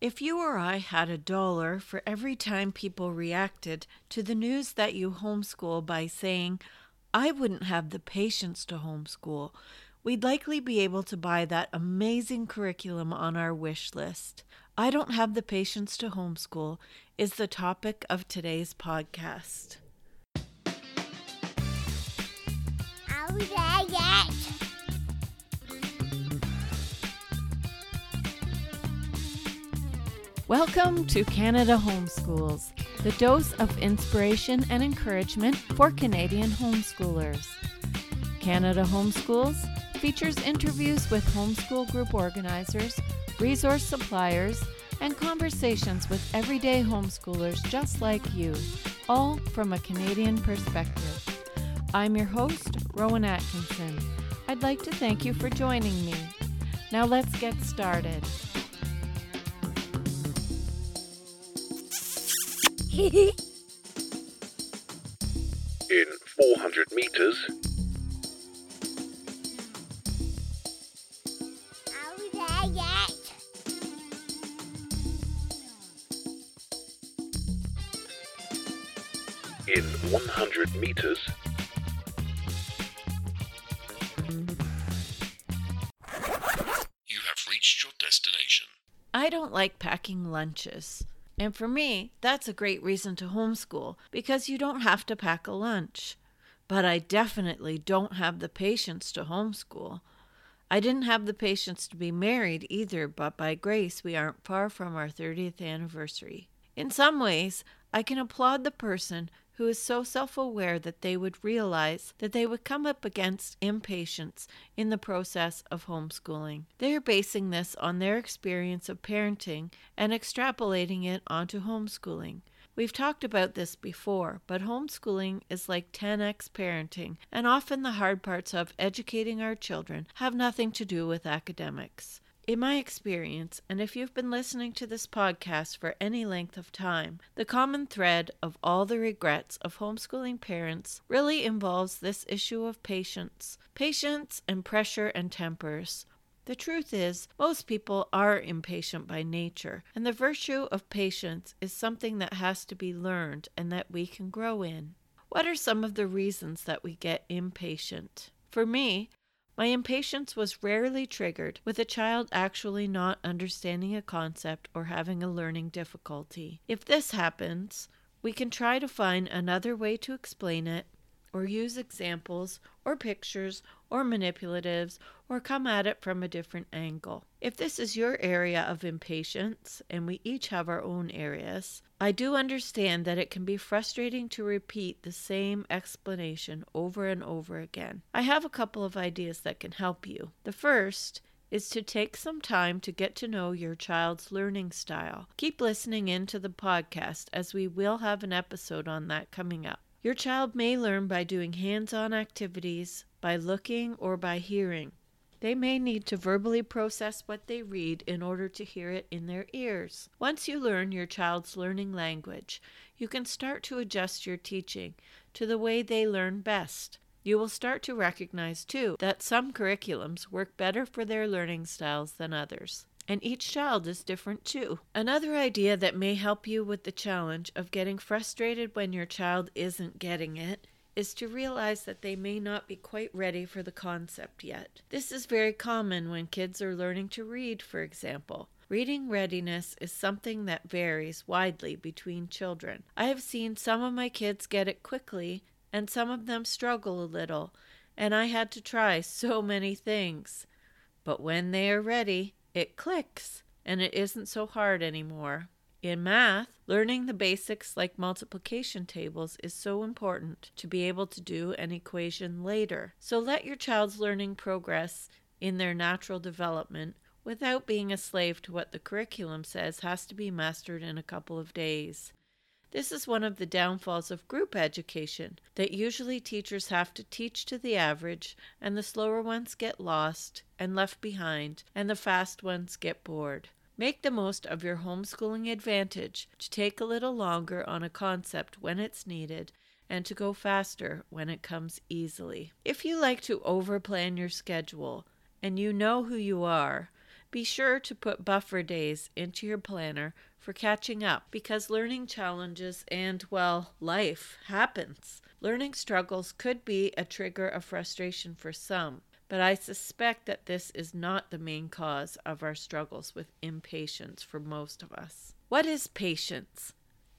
If you or I had a dollar for every time people reacted to the news that you homeschool by saying, I wouldn't have the patience to homeschool, we'd likely be able to buy that amazing curriculum on our wish list. I don't have the patience to homeschool is the topic of today's podcast. Are we there yet? Welcome to Canada Homeschools, the dose of inspiration and encouragement for Canadian homeschoolers. Canada Homeschools features interviews with homeschool group organizers, resource suppliers, and conversations with everyday homeschoolers just like you, all from a Canadian perspective. I'm your host, Rowan Atkinson. I'd like to thank you for joining me. Now let's get started. In 400 meters, Are we there yet? in 100 meters, you have reached your destination. I don't like packing lunches. And for me, that's a great reason to homeschool because you don't have to pack a lunch. But I definitely don't have the patience to homeschool. I didn't have the patience to be married either, but by grace, we aren't far from our 30th anniversary. In some ways, I can applaud the person who is so self aware that they would realize that they would come up against impatience in the process of homeschooling. They are basing this on their experience of parenting and extrapolating it onto homeschooling. We've talked about this before, but homeschooling is like 10x parenting, and often the hard parts of educating our children have nothing to do with academics. In my experience, and if you've been listening to this podcast for any length of time, the common thread of all the regrets of homeschooling parents really involves this issue of patience patience and pressure and tempers. The truth is, most people are impatient by nature, and the virtue of patience is something that has to be learned and that we can grow in. What are some of the reasons that we get impatient? For me, my impatience was rarely triggered with a child actually not understanding a concept or having a learning difficulty. If this happens, we can try to find another way to explain it, or use examples, or pictures, or manipulatives, or come at it from a different angle. If this is your area of impatience, and we each have our own areas, I do understand that it can be frustrating to repeat the same explanation over and over again. I have a couple of ideas that can help you. The first is to take some time to get to know your child's learning style. Keep listening in to the podcast as we will have an episode on that coming up. Your child may learn by doing hands on activities, by looking, or by hearing. They may need to verbally process what they read in order to hear it in their ears. Once you learn your child's learning language, you can start to adjust your teaching to the way they learn best. You will start to recognize, too, that some curriculums work better for their learning styles than others. And each child is different too. Another idea that may help you with the challenge of getting frustrated when your child isn't getting it is to realize that they may not be quite ready for the concept yet. This is very common when kids are learning to read, for example. Reading readiness is something that varies widely between children. I have seen some of my kids get it quickly, and some of them struggle a little, and I had to try so many things. But when they are ready, it clicks, and it isn't so hard anymore. In math, learning the basics like multiplication tables is so important to be able to do an equation later. So let your child's learning progress in their natural development without being a slave to what the curriculum says has to be mastered in a couple of days. This is one of the downfalls of group education that usually teachers have to teach to the average, and the slower ones get lost and left behind, and the fast ones get bored. Make the most of your homeschooling advantage to take a little longer on a concept when it's needed and to go faster when it comes easily. If you like to overplan your schedule and you know who you are, Be sure to put buffer days into your planner for catching up because learning challenges and, well, life happens. Learning struggles could be a trigger of frustration for some, but I suspect that this is not the main cause of our struggles with impatience for most of us. What is patience?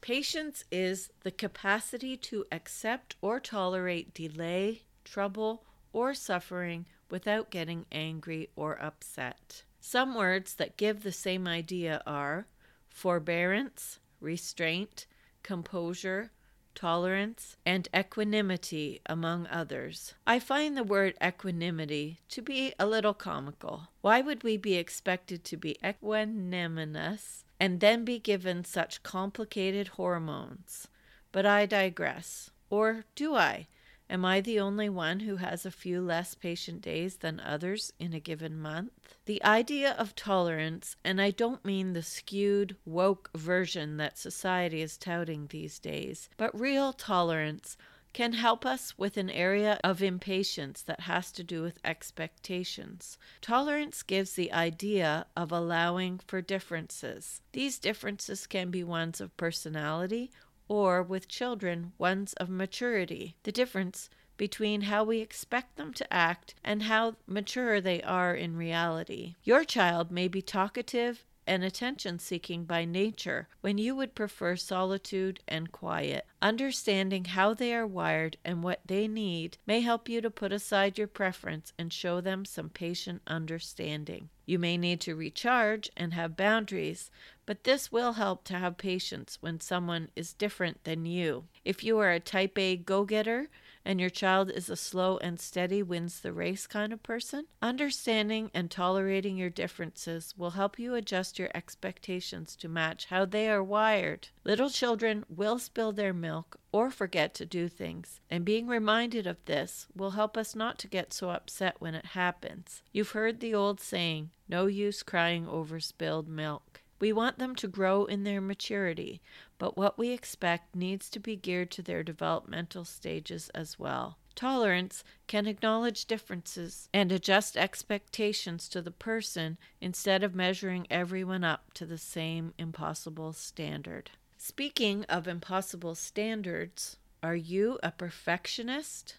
Patience is the capacity to accept or tolerate delay, trouble, or suffering without getting angry or upset. Some words that give the same idea are forbearance, restraint, composure, tolerance, and equanimity, among others. I find the word equanimity to be a little comical. Why would we be expected to be equanimous and then be given such complicated hormones? But I digress. Or do I? Am I the only one who has a few less patient days than others in a given month? The idea of tolerance, and I don't mean the skewed, woke version that society is touting these days, but real tolerance can help us with an area of impatience that has to do with expectations. Tolerance gives the idea of allowing for differences. These differences can be ones of personality or with children, ones of maturity. The difference between how we expect them to act and how mature they are in reality. Your child may be talkative and attention seeking by nature when you would prefer solitude and quiet. Understanding how they are wired and what they need may help you to put aside your preference and show them some patient understanding. You may need to recharge and have boundaries, but this will help to have patience when someone is different than you. If you are a type A go getter, and your child is a slow and steady wins the race kind of person, understanding and tolerating your differences will help you adjust your expectations to match how they are wired. Little children will spill their milk or forget to do things, and being reminded of this will help us not to get so upset when it happens. You've heard the old saying, no use crying over spilled milk. We want them to grow in their maturity, but what we expect needs to be geared to their developmental stages as well. Tolerance can acknowledge differences and adjust expectations to the person instead of measuring everyone up to the same impossible standard. Speaking of impossible standards, are you a perfectionist?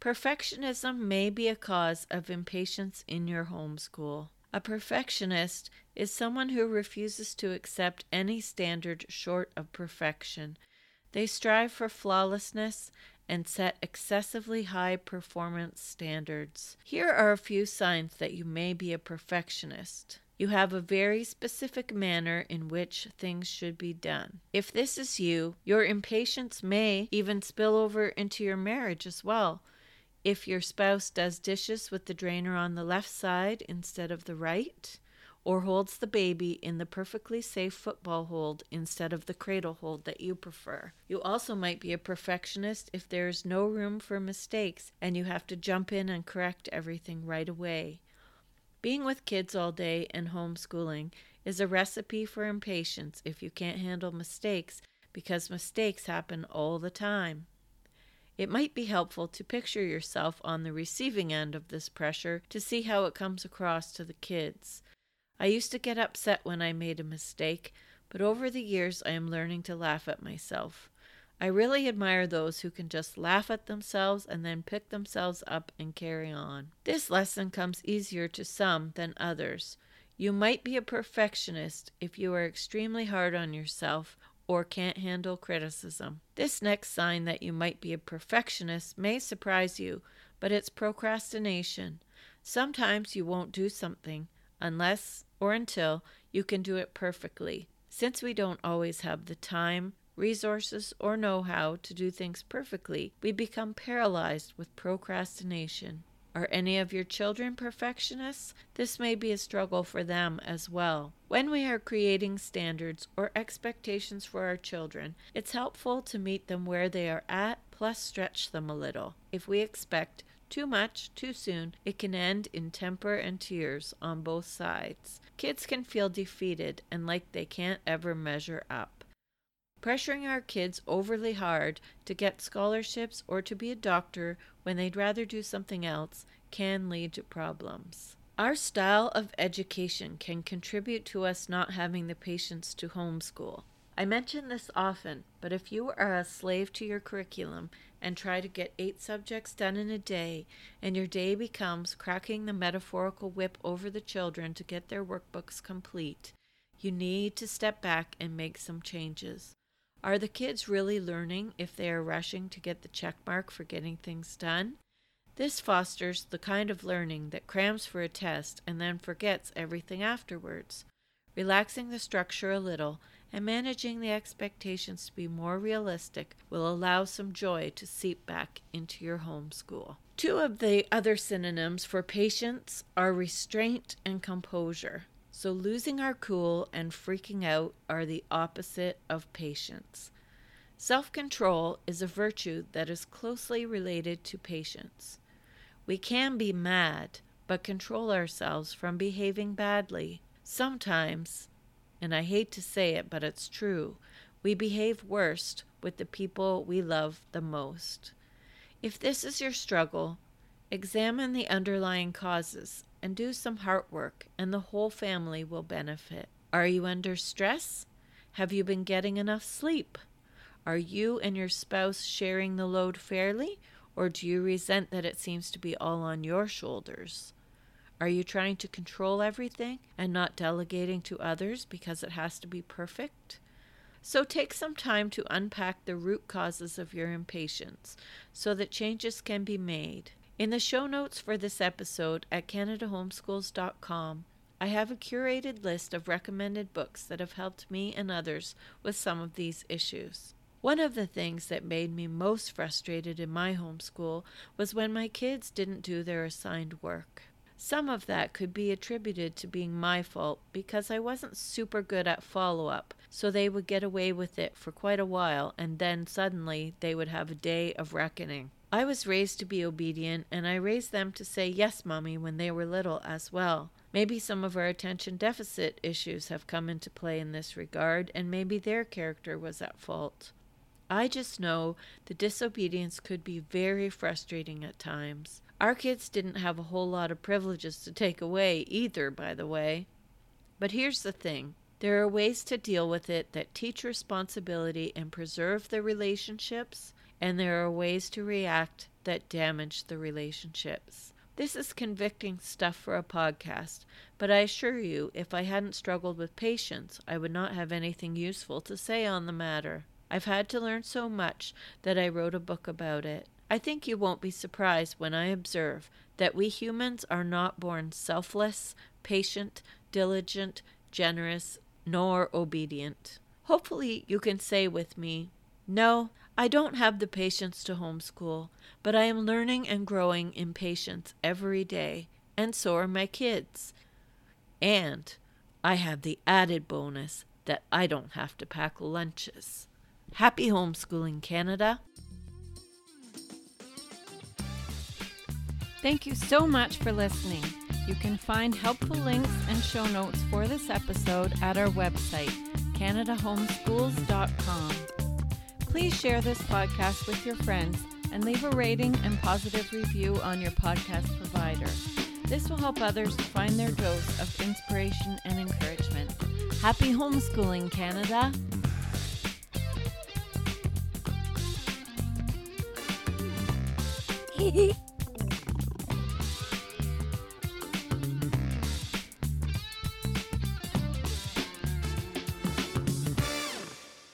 Perfectionism may be a cause of impatience in your homeschool. A perfectionist is someone who refuses to accept any standard short of perfection. They strive for flawlessness and set excessively high performance standards. Here are a few signs that you may be a perfectionist. You have a very specific manner in which things should be done. If this is you, your impatience may even spill over into your marriage as well. If your spouse does dishes with the drainer on the left side instead of the right, or holds the baby in the perfectly safe football hold instead of the cradle hold that you prefer. You also might be a perfectionist if there is no room for mistakes and you have to jump in and correct everything right away. Being with kids all day and homeschooling is a recipe for impatience if you can't handle mistakes because mistakes happen all the time. It might be helpful to picture yourself on the receiving end of this pressure to see how it comes across to the kids. I used to get upset when I made a mistake, but over the years I am learning to laugh at myself. I really admire those who can just laugh at themselves and then pick themselves up and carry on. This lesson comes easier to some than others. You might be a perfectionist if you are extremely hard on yourself or can't handle criticism. This next sign that you might be a perfectionist may surprise you, but it's procrastination. Sometimes you won't do something unless or until you can do it perfectly. Since we don't always have the time, resources, or know how to do things perfectly, we become paralyzed with procrastination. Are any of your children perfectionists? This may be a struggle for them as well. When we are creating standards or expectations for our children, it's helpful to meet them where they are at, plus stretch them a little. If we expect too much too soon, it can end in temper and tears on both sides. Kids can feel defeated and like they can't ever measure up. Pressuring our kids overly hard to get scholarships or to be a doctor when they'd rather do something else can lead to problems. Our style of education can contribute to us not having the patience to homeschool. I mention this often, but if you are a slave to your curriculum and try to get eight subjects done in a day, and your day becomes cracking the metaphorical whip over the children to get their workbooks complete, you need to step back and make some changes. Are the kids really learning if they are rushing to get the check mark for getting things done? This fosters the kind of learning that crams for a test and then forgets everything afterwards. Relaxing the structure a little and managing the expectations to be more realistic will allow some joy to seep back into your homeschool. Two of the other synonyms for patience are restraint and composure. So, losing our cool and freaking out are the opposite of patience. Self control is a virtue that is closely related to patience. We can be mad, but control ourselves from behaving badly. Sometimes, and I hate to say it, but it's true, we behave worst with the people we love the most. If this is your struggle, examine the underlying causes and do some heart work, and the whole family will benefit. Are you under stress? Have you been getting enough sleep? Are you and your spouse sharing the load fairly, or do you resent that it seems to be all on your shoulders? Are you trying to control everything and not delegating to others because it has to be perfect? So take some time to unpack the root causes of your impatience so that changes can be made. In the show notes for this episode at CanadaHomeschools.com, I have a curated list of recommended books that have helped me and others with some of these issues. One of the things that made me most frustrated in my homeschool was when my kids didn't do their assigned work. Some of that could be attributed to being my fault because I wasn't super good at follow up, so they would get away with it for quite a while and then suddenly they would have a day of reckoning. I was raised to be obedient, and I raised them to say yes, Mommy, when they were little as well. Maybe some of our attention deficit issues have come into play in this regard, and maybe their character was at fault. I just know the disobedience could be very frustrating at times. Our kids didn't have a whole lot of privileges to take away either, by the way. But here's the thing there are ways to deal with it that teach responsibility and preserve the relationships and there are ways to react that damage the relationships. This is convicting stuff for a podcast, but I assure you, if I hadn't struggled with patience, I would not have anything useful to say on the matter. I've had to learn so much that I wrote a book about it. I think you won't be surprised when I observe that we humans are not born selfless, patient, diligent, generous, nor obedient. Hopefully, you can say with me, No, I don't have the patience to homeschool, but I am learning and growing in patience every day, and so are my kids. And I have the added bonus that I don't have to pack lunches. Happy homeschooling, Canada! Thank you so much for listening. You can find helpful links and show notes for this episode at our website, CanadaHomeschools.com. Please share this podcast with your friends and leave a rating and positive review on your podcast provider. This will help others find their dose of inspiration and encouragement. Happy homeschooling, Canada! Hehe